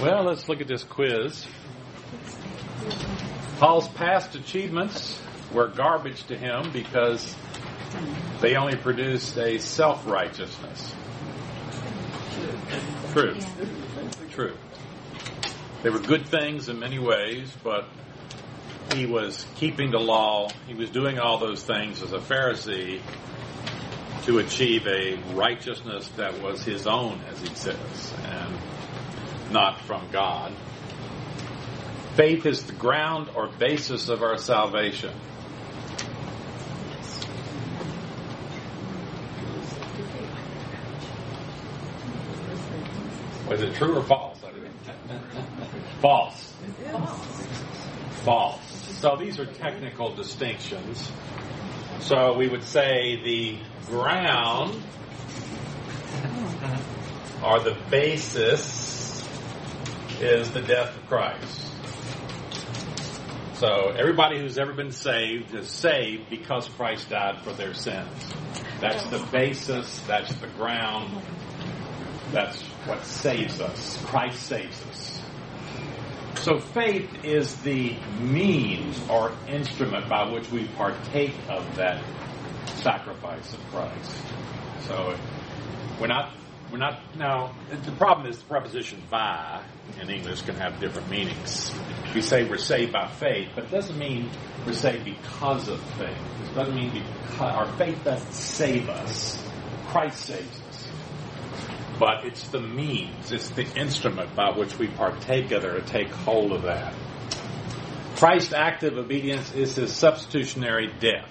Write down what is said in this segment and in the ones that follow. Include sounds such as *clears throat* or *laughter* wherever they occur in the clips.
Well, let's look at this quiz. Paul's past achievements were garbage to him because they only produced a self righteousness. True. True. They were good things in many ways, but he was keeping the law. He was doing all those things as a Pharisee to achieve a righteousness that was his own, as he says, and not from God. Faith is the ground or basis of our salvation. Was it true or false? false. False. So these are technical distinctions. So we would say the ground or the basis is the death of Christ. So everybody who's ever been saved is saved because Christ died for their sins. That's the basis, that's the ground, that's what saves us. Christ saves us. So faith is the means or instrument by which we partake of that sacrifice of Christ. So we're not we're not now the problem is the preposition by in English can have different meanings. We say we're saved by faith, but it doesn't mean we're saved because of faith. It doesn't mean because our faith doesn't save us. Christ saves us. But it's the means, it's the instrument by which we partake of or take hold of that. Christ's active obedience is his substitutionary death.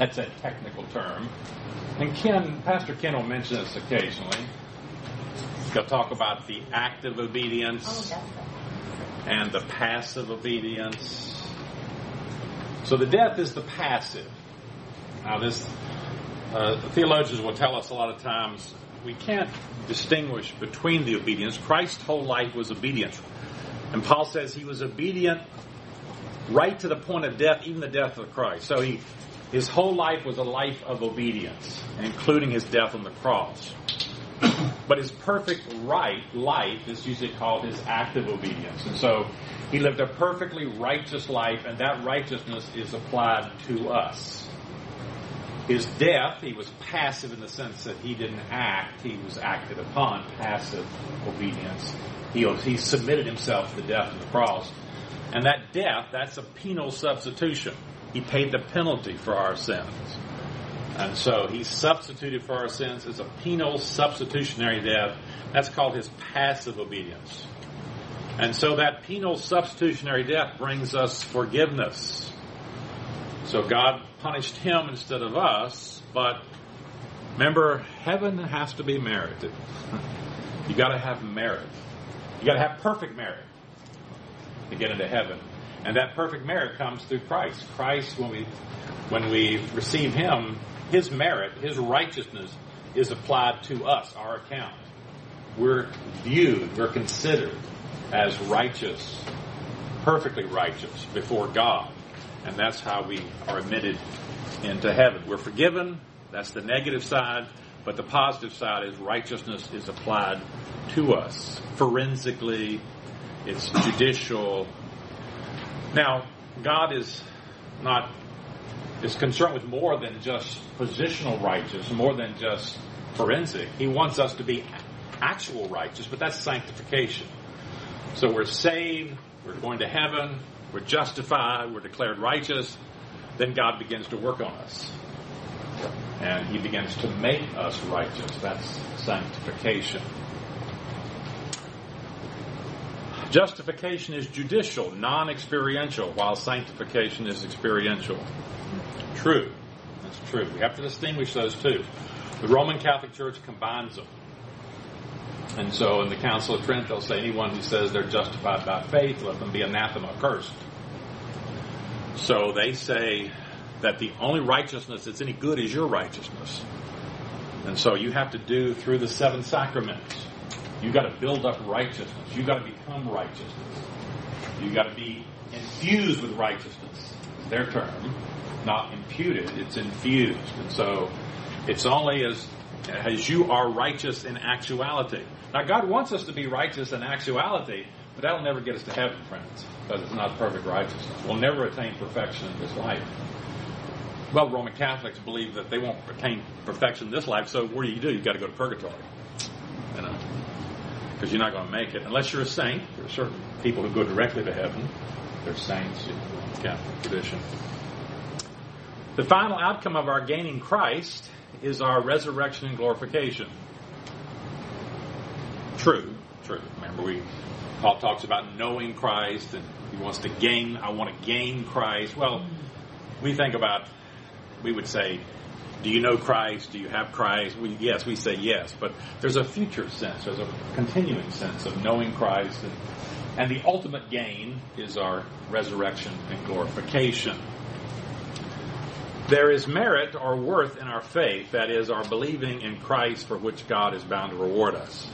That's a technical term. And Ken, Pastor Ken will mention this occasionally. He'll talk about the active obedience and the passive obedience. So the death is the passive. Now this, uh, theologians will tell us a lot of times we can't distinguish between the obedience. Christ's whole life was obedience. And Paul says he was obedient right to the point of death, even the death of Christ. So he, his whole life was a life of obedience, including his death on the cross. but his perfect right life is usually called his active obedience. And so he lived a perfectly righteous life, and that righteousness is applied to us. His death, he was passive in the sense that he didn't act, he was acted upon, passive obedience. He, he submitted himself to the death of the cross. And that death, that's a penal substitution. He paid the penalty for our sins. And so he substituted for our sins as a penal substitutionary death. That's called his passive obedience. And so that penal substitutionary death brings us forgiveness. So God punished him instead of us, but remember, heaven has to be merited. *laughs* You gotta have merit. You gotta have perfect merit to get into heaven. And that perfect merit comes through Christ. Christ, when we when we receive Him, His merit, His righteousness is applied to us, our account. We're viewed, we're considered as righteous, perfectly righteous before God. And that's how we are admitted into heaven. We're forgiven, that's the negative side, but the positive side is righteousness is applied to us forensically, it's judicial, now, God is not is concerned with more than just positional righteous, more than just forensic. He wants us to be actual righteous, but that's sanctification. So we're saved, we're going to heaven, we're justified, we're declared righteous, then God begins to work on us. And he begins to make us righteous. That's sanctification. Justification is judicial, non experiential, while sanctification is experiential. True. That's true. We have to distinguish those two. The Roman Catholic Church combines them. And so in the Council of Trent, they'll say anyone who says they're justified by faith, let them be anathema, cursed. So they say that the only righteousness that's any good is your righteousness. And so you have to do through the seven sacraments You've got to build up righteousness. You've got to become righteousness. You've got to be infused with righteousness. Their term. Not imputed, it's infused. And so it's only as as you are righteous in actuality. Now, God wants us to be righteous in actuality, but that'll never get us to heaven, friends, because it's not perfect righteousness. We'll never attain perfection in this life. Well, Roman Catholics believe that they won't attain perfection in this life, so what do you do? You've got to go to purgatory. Because you're not going to make it unless you're a saint. There are certain people who go directly to heaven. They're saints in the Catholic tradition. The final outcome of our gaining Christ is our resurrection and glorification. True, true. Remember, we Paul talks about knowing Christ, and he wants to gain. I want to gain Christ. Well, we think about. We would say, "Do you know Christ? Do you have Christ?" We, yes, we say yes, but there's a future sense. There's a continuing sense of knowing Christ, and, and the ultimate gain is our resurrection and glorification. There is merit or worth in our faith, that is, our believing in Christ for which God is bound to reward us.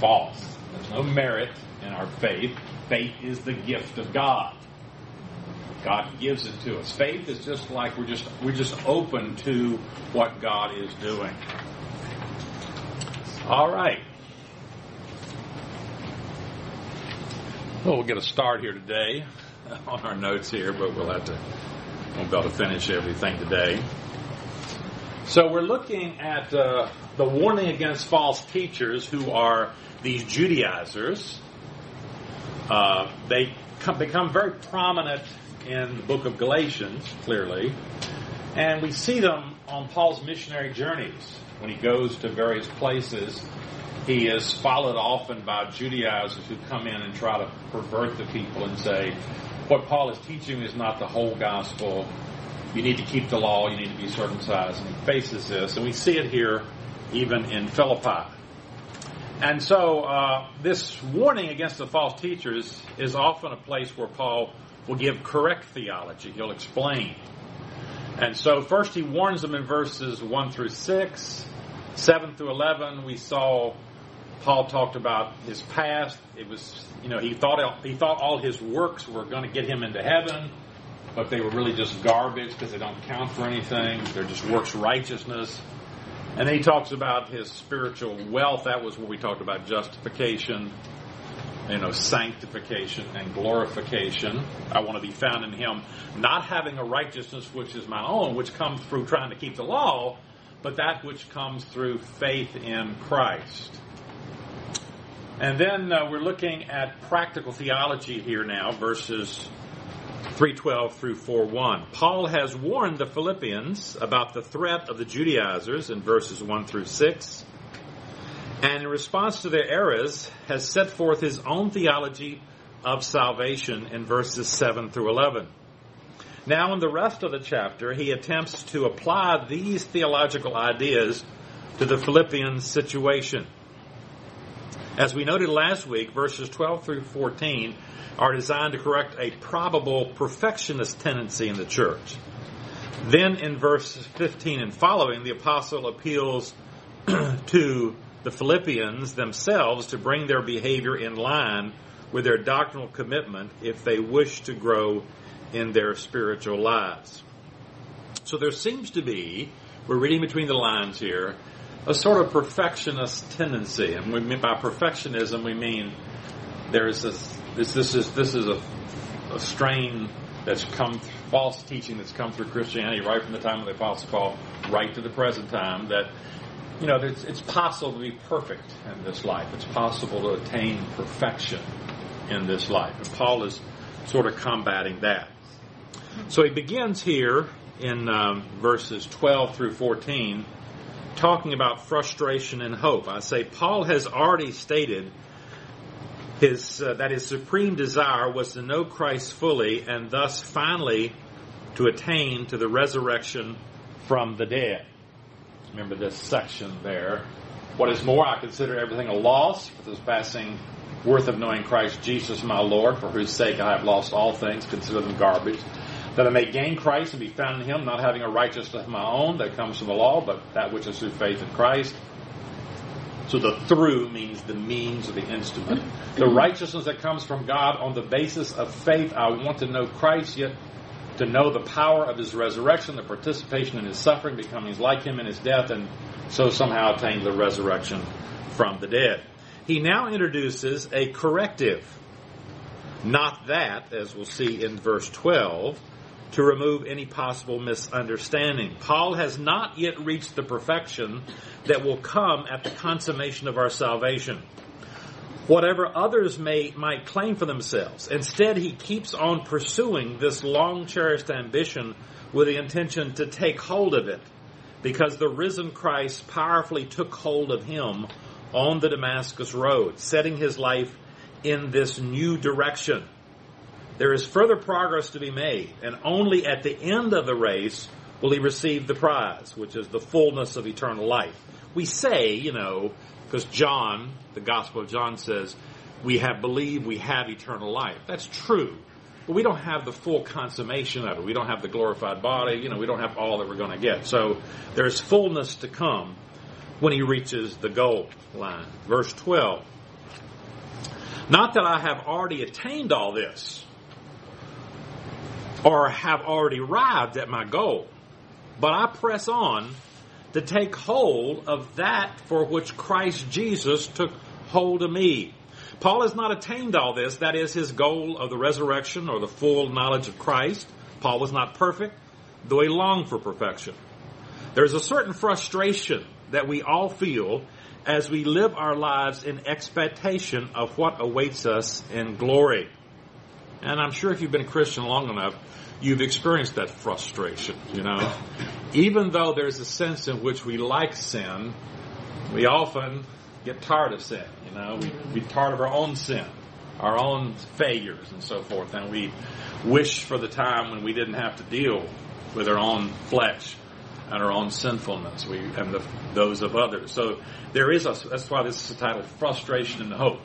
False. There's no merit in our faith. Faith is the gift of God. God gives it to us. Faith is just like we're just we're just open to what God is doing. All right. Well, we'll get a start here today *laughs* on our notes here, but we'll have to won't be able to finish everything today. So we're looking at uh, the warning against false teachers who are these Judaizers. Uh, they come, become very prominent in the book of Galatians, clearly, and we see them on Paul's missionary journeys when he goes to various places. He is followed often by Judaizers who come in and try to pervert the people and say, what Paul is teaching is not the whole gospel. You need to keep the law. You need to be circumcised. And he faces this. And we see it here even in Philippi. And so uh, this warning against the false teachers is often a place where Paul will give correct theology. He'll explain. And so first he warns them in verses 1 through 6. 7 through 11, we saw Paul talked about his past. It was, you know, he thought he thought all his works were going to get him into heaven, but they were really just garbage because they don't count for anything. They're just works righteousness. And then he talks about his spiritual wealth. That was where we talked about justification, you know, sanctification and glorification. I want to be found in him, not having a righteousness which is my own, which comes through trying to keep the law, but that which comes through faith in Christ. And then uh, we're looking at practical theology here now, verses 312 through 41. Paul has warned the Philippians about the threat of the Judaizers in verses 1 through 6, and in response to their errors, has set forth his own theology of salvation in verses 7 through 11. Now, in the rest of the chapter, he attempts to apply these theological ideas to the Philippians' situation. As we noted last week, verses 12 through 14 are designed to correct a probable perfectionist tendency in the church. Then in verse 15 and following, the apostle appeals *clears throat* to the Philippians themselves to bring their behavior in line with their doctrinal commitment if they wish to grow in their spiritual lives. So there seems to be, we're reading between the lines here, a sort of perfectionist tendency. And we mean by perfectionism, we mean there is this, this, this is, this is a, a strain that's come, false teaching that's come through Christianity right from the time of the Apostle Paul right to the present time that, you know, it's, it's possible to be perfect in this life. It's possible to attain perfection in this life. And Paul is sort of combating that. So he begins here in um, verses 12 through 14 talking about frustration and hope. I say Paul has already stated his uh, that his supreme desire was to know Christ fully and thus finally to attain to the resurrection from the dead. Remember this section there. What is more, I consider everything a loss for this passing worth of knowing Christ Jesus my Lord, for whose sake I have lost all things, consider them garbage that I may gain Christ and be found in him, not having a righteousness of my own that comes from the law, but that which is through faith in Christ. So the through means the means or the instrument. The righteousness that comes from God on the basis of faith. I want to know Christ, yet to know the power of his resurrection, the participation in his suffering, becoming like him in his death, and so somehow attain the resurrection from the dead. He now introduces a corrective. Not that, as we'll see in verse 12, to remove any possible misunderstanding. Paul has not yet reached the perfection that will come at the consummation of our salvation. Whatever others may might claim for themselves, instead he keeps on pursuing this long cherished ambition with the intention to take hold of it, because the risen Christ powerfully took hold of him on the Damascus road, setting his life in this new direction. There is further progress to be made, and only at the end of the race will he receive the prize, which is the fullness of eternal life. We say, you know, because John, the Gospel of John says, we have believed we have eternal life. That's true. But we don't have the full consummation of it. We don't have the glorified body. You know, we don't have all that we're going to get. So there's fullness to come when he reaches the goal line. Verse 12. Not that I have already attained all this or have already arrived at my goal, but I press on to take hold of that for which Christ Jesus took hold of me. Paul has not attained all this. That is his goal of the resurrection or the full knowledge of Christ. Paul was not perfect, though he longed for perfection. There's a certain frustration that we all feel as we live our lives in expectation of what awaits us in glory. And I'm sure if you've been a Christian long enough, you've experienced that frustration, you know. Even though there's a sense in which we like sin, we often get tired of sin, you know. We, get tired of our own sin, our own failures and so forth, and we wish for the time when we didn't have to deal with our own flesh and our own sinfulness we, and the, those of others. So there is a, that's why this is titled Frustration and Hope.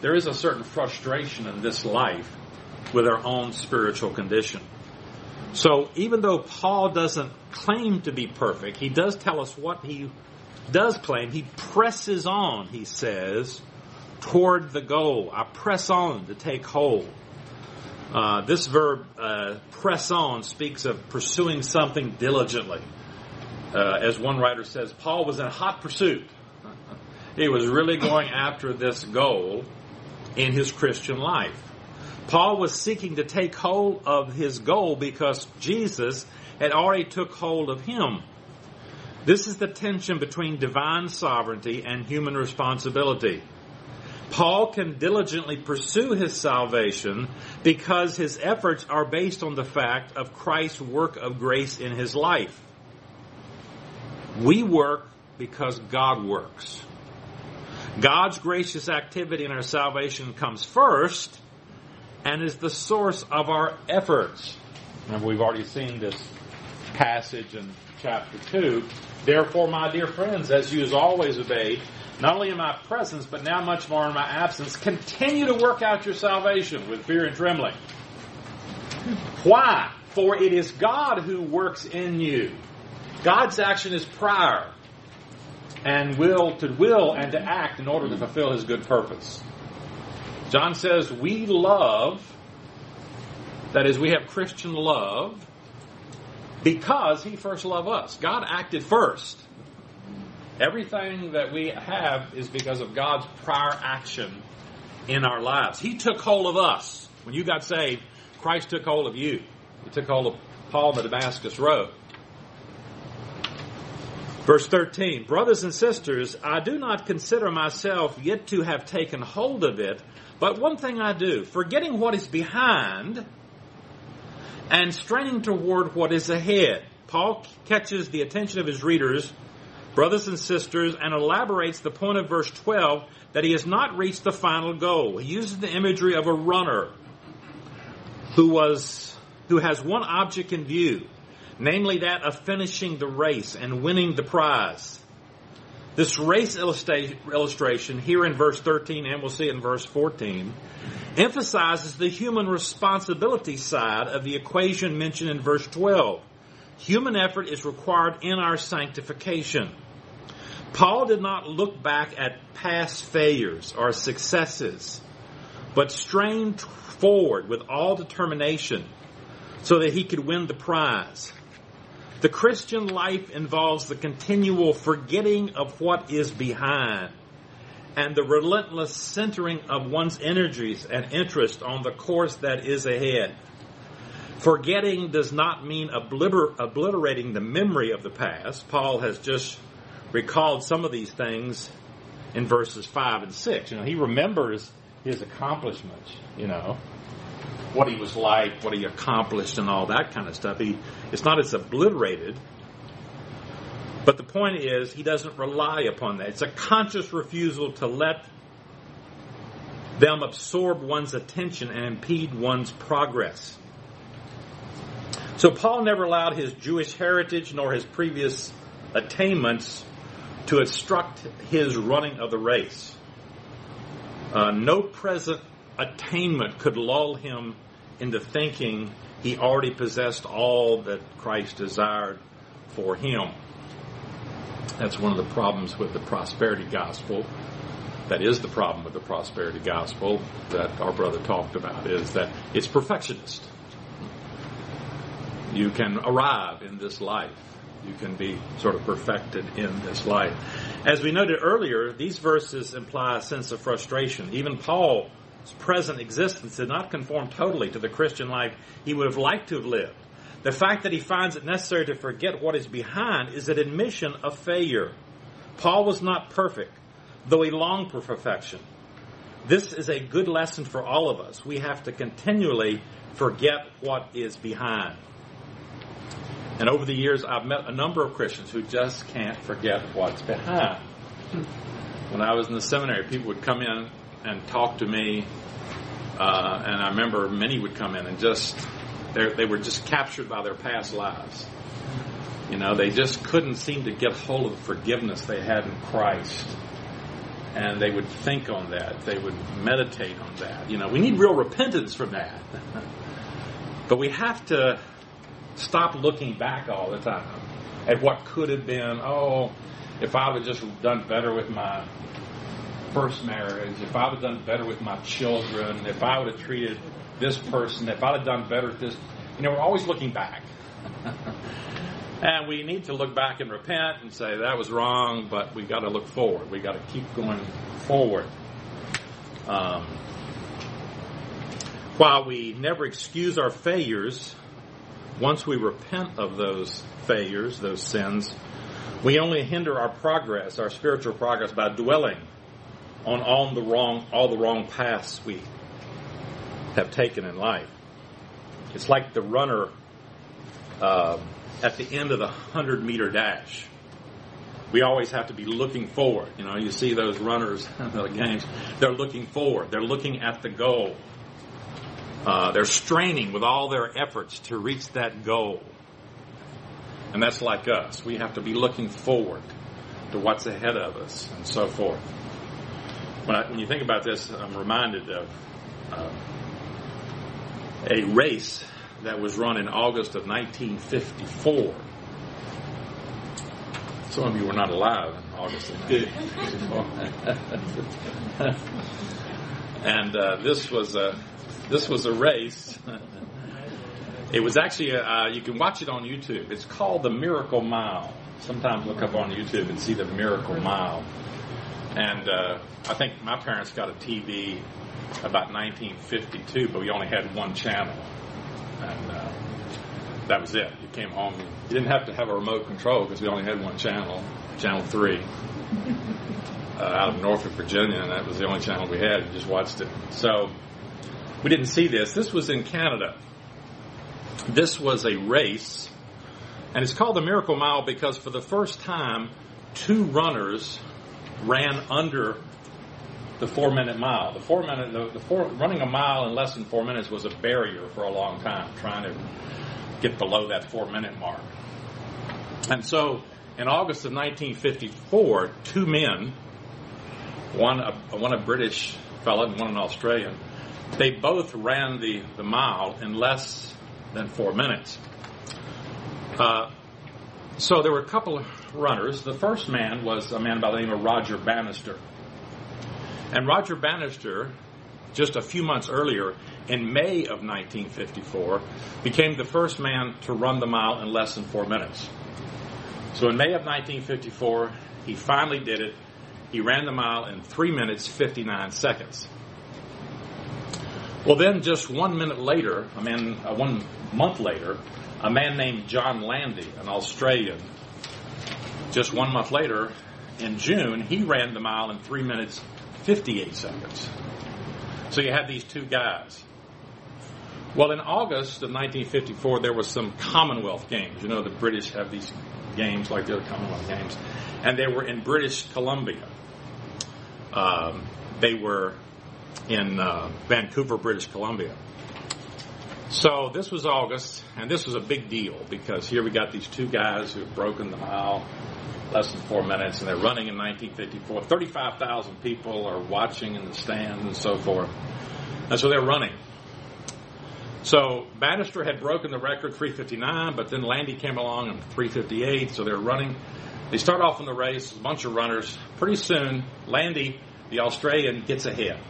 There is a certain frustration in this life with our own spiritual condition. So even though Paul doesn't claim to be perfect, he does tell us what he does claim. He presses on, he says, toward the goal. I press on to take hold. Uh, this verb, uh, press on, speaks of pursuing something diligently. Uh, as one writer says, Paul was in hot pursuit. He was really going after this goal in his Christian life. Paul was seeking to take hold of his goal because Jesus had already took hold of him. This is the tension between divine sovereignty and human responsibility. Paul can diligently pursue his salvation because his efforts are based on the fact of Christ's work of grace in his life. We work because God works. God's gracious activity in our salvation comes first and is the source of our efforts. Remember, we've already seen this passage in chapter 2. Therefore, my dear friends, as you as always obeyed, not only in my presence, but now much more in my absence, continue to work out your salvation with fear and trembling. Why? For it is God who works in you God's action is prior and will to will and to act in order to fulfill his good purpose. John says we love, that is, we have Christian love because he first loved us. God acted first. Everything that we have is because of God's prior action in our lives. He took hold of us. When you got saved, Christ took hold of you. He took hold of Paul on the Damascus Road. Verse 13, Brothers and sisters, I do not consider myself yet to have taken hold of it, but one thing I do, forgetting what is behind and straining toward what is ahead. Paul catches the attention of his readers, brothers and sisters, and elaborates the point of verse 12 that he has not reached the final goal. He uses the imagery of a runner who was, who has one object in view namely that of finishing the race and winning the prize. This race illustration here in verse 13 and we'll see it in verse 14 emphasizes the human responsibility side of the equation mentioned in verse 12. Human effort is required in our sanctification. Paul did not look back at past failures or successes, but strained forward with all determination so that he could win the prize. The Christian life involves the continual forgetting of what is behind and the relentless centering of one's energies and interest on the course that is ahead. Forgetting does not mean obliter- obliterating the memory of the past. Paul has just recalled some of these things in verses 5 and 6. You know, he remembers his accomplishments, you know, what he was like, what he accomplished, and all that kind of stuff. He, it's not as obliterated. But the point is, he doesn't rely upon that. It's a conscious refusal to let them absorb one's attention and impede one's progress. So Paul never allowed his Jewish heritage nor his previous attainments to obstruct his running of the race. Uh, no present attainment could lull him into thinking he already possessed all that Christ desired for him. That's one of the problems with the prosperity gospel. That is the problem with the prosperity gospel that our brother talked about, is that it's perfectionist. You can arrive in this life. You can be sort of perfected in this life. As we noted earlier, these verses imply a sense of frustration. Even Paul's present existence did not conform totally to the Christian life he would have liked to have lived. The fact that he finds it necessary to forget what is behind is an admission of failure. Paul was not perfect, though he longed for perfection. This is a good lesson for all of us. We have to continually forget what is behind. And over the years, I've met a number of Christians who just can't forget what's behind. When I was in the seminary, people would come in and talk to me, uh, and I remember many would come in and just they were just captured by their past lives. You know, they just couldn't seem to get hold of the forgiveness they had in Christ. And they would think on that. They would meditate on that. You know, we need real repentance from that. *laughs* but we have to stop looking back all the time at what could have been. Oh, if I would just done better with my first marriage, if I would have done better with my children, if I would have treated this person, if I'd have done better at this, you know, we're always looking back. *laughs* and we need to look back and repent and say that was wrong, but we got to look forward. We got to keep going forward. Um, while we never excuse our failures, once we repent of those failures, those sins, we only hinder our progress, our spiritual progress, by dwelling on all the wrong, all the wrong paths we have taken in life. It's like the runner uh, at the end of the 100 meter dash. We always have to be looking forward. You know, you see those runners in *laughs* the games, they're looking forward, they're looking at the goal. Uh, they're straining with all their efforts to reach that goal. And that's like us. We have to be looking forward to what's ahead of us and so forth. When, I, when you think about this, I'm reminded of uh, a race that was run in August of 1954. Some of you were not alive in August of 1954. *laughs* and uh, this was a this was a race. it was actually a, uh, you can watch it on YouTube. It's called the Miracle Mile. Sometimes look up on YouTube and see the Miracle Mile. And uh, I think my parents got a TV about 1952, but we only had one channel, and uh, that was it. You came home, you didn't have to have a remote control because we only had one channel, channel three, uh, out of Norfolk, Virginia, and that was the only channel we had. You just watched it. So we didn't see this. This was in Canada. This was a race, and it's called the Miracle Mile because for the first time, two runners ran under the four minute mile. The four minute, the, the four, running a mile in less than four minutes was a barrier for a long time, trying to get below that four minute mark. And so, in August of 1954, two men, one a, one a British fellow and one an Australian, they both ran the, the mile in less than four minutes. Uh, so there were a couple of runners. The first man was a man by the name of Roger Bannister. And Roger Bannister, just a few months earlier, in May of 1954, became the first man to run the mile in less than four minutes. So in May of 1954, he finally did it. He ran the mile in 3 minutes 59 seconds. Well, then just one minute later, I mean, uh, one month later, a man named John Landy, an Australian, just one month later, in June, he ran the mile in 3 minutes 58 seconds. So you had these two guys. Well, in August of 1954, there was some Commonwealth Games. You know, the British have these games like the other Commonwealth Games, and they were in British Columbia. Um, they were in uh, Vancouver, British Columbia. So this was August, and this was a big deal because here we got these two guys who have broken the mile less than four minutes, and they're running in 1954. 35,000 people are watching in the stands and so forth. And so they're running. So Bannister had broken the record 359, but then Landy came along in 358, so they're running. They start off in the race, a bunch of runners. Pretty soon, Landy, the Australian, gets ahead.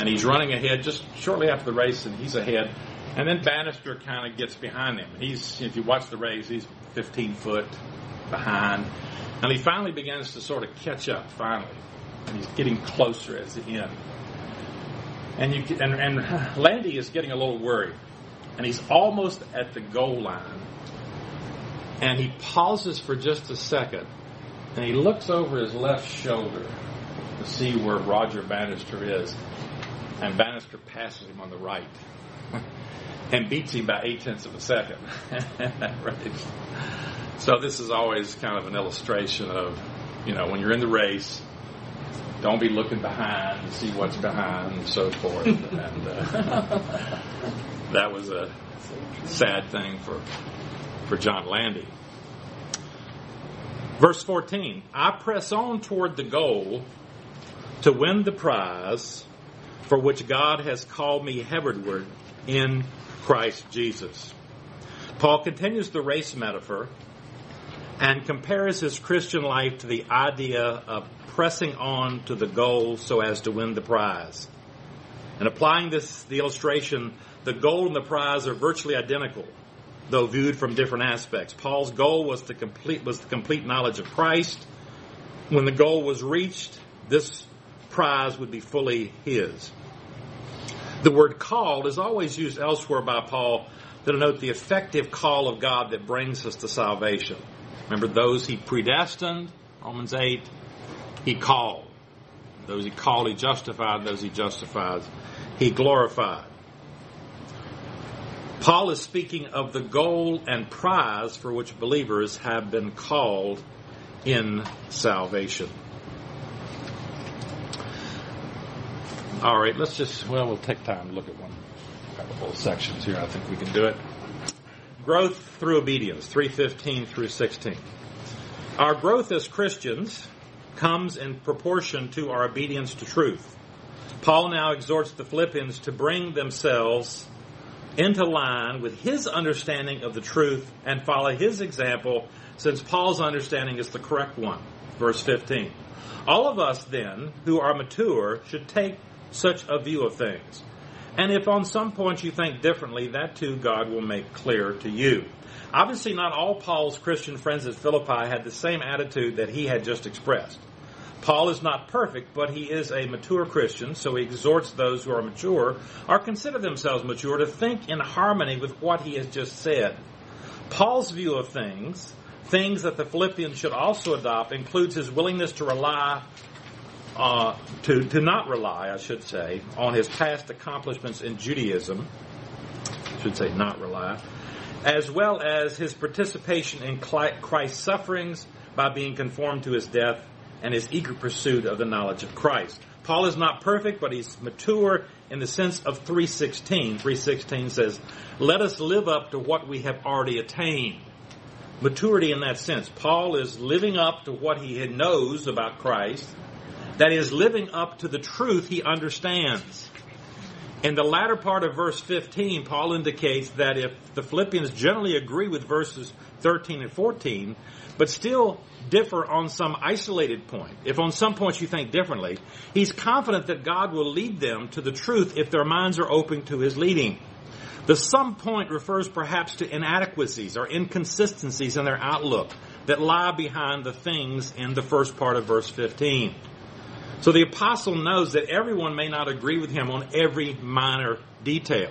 And he's running ahead just shortly after the race, and he's ahead. And then Bannister kind of gets behind him. He's, if you watch the race, he's 15 foot behind. And he finally begins to sort of catch up, finally. And he's getting closer as the end. And, you, and, and *sighs* Landy is getting a little worried. And he's almost at the goal line. And he pauses for just a second. And he looks over his left shoulder to see where Roger Bannister is. And Bannister passes him on the right. *laughs* and beats him by eight tenths of a second. *laughs* right. So this is always kind of an illustration of, you know, when you're in the race, don't be looking behind to see what's behind and so forth. *laughs* and uh, that was a sad thing for for John Landy. Verse 14, I press on toward the goal to win the prize for which God has called me heavenward in Christ Jesus. Paul continues the race metaphor and compares his Christian life to the idea of pressing on to the goal so as to win the prize. And applying this, the illustration, the goal and the prize are virtually identical, though viewed from different aspects. Paul's goal was to complete, was the complete knowledge of Christ. When the goal was reached, this prize would be fully his. The word called is always used elsewhere by Paul to denote the effective call of God that brings us to salvation. Remember, those he predestined, Romans 8, he called. Those he called, he justified. Those he justified, he glorified. Paul is speaking of the goal and prize for which believers have been called in salvation. All right, let's just, well, we'll take time to look at one, couple of sections here. I think we can do it growth through obedience, 315 through 16. Our growth as Christians comes in proportion to our obedience to truth. Paul now exhorts the Philippians to bring themselves into line with his understanding of the truth and follow his example since Paul's understanding is the correct one. Verse 15. All of us then who are mature should take such a view of things. And if on some point you think differently, that too God will make clear to you. Obviously, not all Paul's Christian friends at Philippi had the same attitude that he had just expressed. Paul is not perfect, but he is a mature Christian, so he exhorts those who are mature or consider themselves mature to think in harmony with what he has just said. Paul's view of things, things that the Philippians should also adopt, includes his willingness to rely uh, to, to not rely, I should say, on his past accomplishments in Judaism, I should say not rely, as well as his participation in Christ's sufferings by being conformed to his death and his eager pursuit of the knowledge of Christ. Paul is not perfect, but he's mature in the sense of 316. 316 says, let us live up to what we have already attained. Maturity in that sense. Paul is living up to what he knows about Christ that is, living up to the truth he understands. In the latter part of verse 15, Paul indicates that if the Philippians generally agree with verses 13 and 14, but still differ on some isolated point. If on some points you think differently, he's confident that God will lead them to the truth if their minds are open to his leading. The some point refers perhaps to inadequacies or inconsistencies in their outlook that lie behind the things in the first part of verse 15. So the apostle knows that everyone may not agree with him on every minor detail.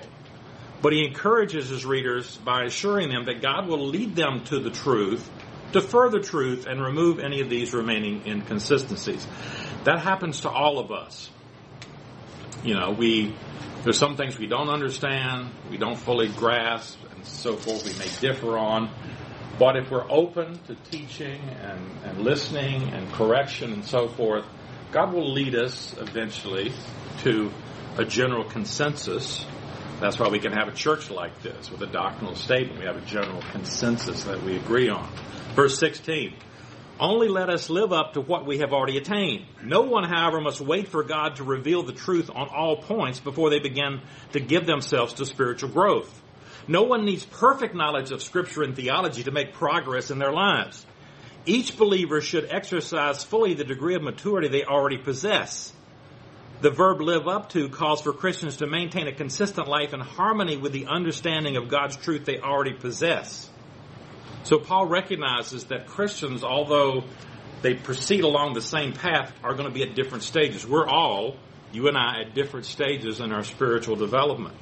But he encourages his readers by assuring them that God will lead them to the truth, to further truth, and remove any of these remaining inconsistencies. That happens to all of us. You know, we, there's some things we don't understand, we don't fully grasp, and so forth, we may differ on. But if we're open to teaching and, and listening and correction and so forth, God will lead us eventually to a general consensus that's why we can have a church like this with a doctrinal statement. We have a general consensus that we agree on. Verse 16. Only let us live up to what we have already attained. No one, however, must wait for God to reveal the truth on all points before they begin to give themselves to spiritual growth. No one needs perfect knowledge of Scripture and theology to make progress in their lives. Each believer should exercise fully the degree of maturity they already possess. The verb live up to calls for Christians to maintain a consistent life in harmony with the understanding of God's truth they already possess. So Paul recognizes that Christians, although they proceed along the same path, are going to be at different stages. We're all, you and I, at different stages in our spiritual development.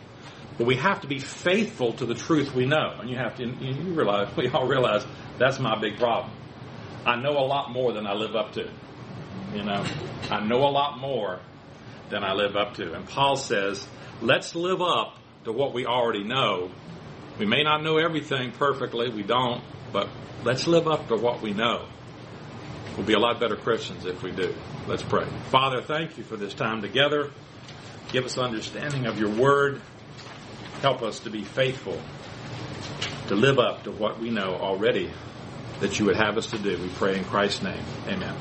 But we have to be faithful to the truth we know. And you have to, you realize, *laughs* we all realize that's my big problem. I know a lot more than I live up to. You know, I know a lot more than I live up to. And Paul says, let's live up to what we already know. We may not know everything perfectly, we don't, but let's live up to what we know. We'll be a lot better Christians if we do. Let's pray. Father, thank you for this time together. Give us understanding of your word. Help us to be faithful, to live up to what we know already that you would have us to do. We pray in Christ's name. Amen.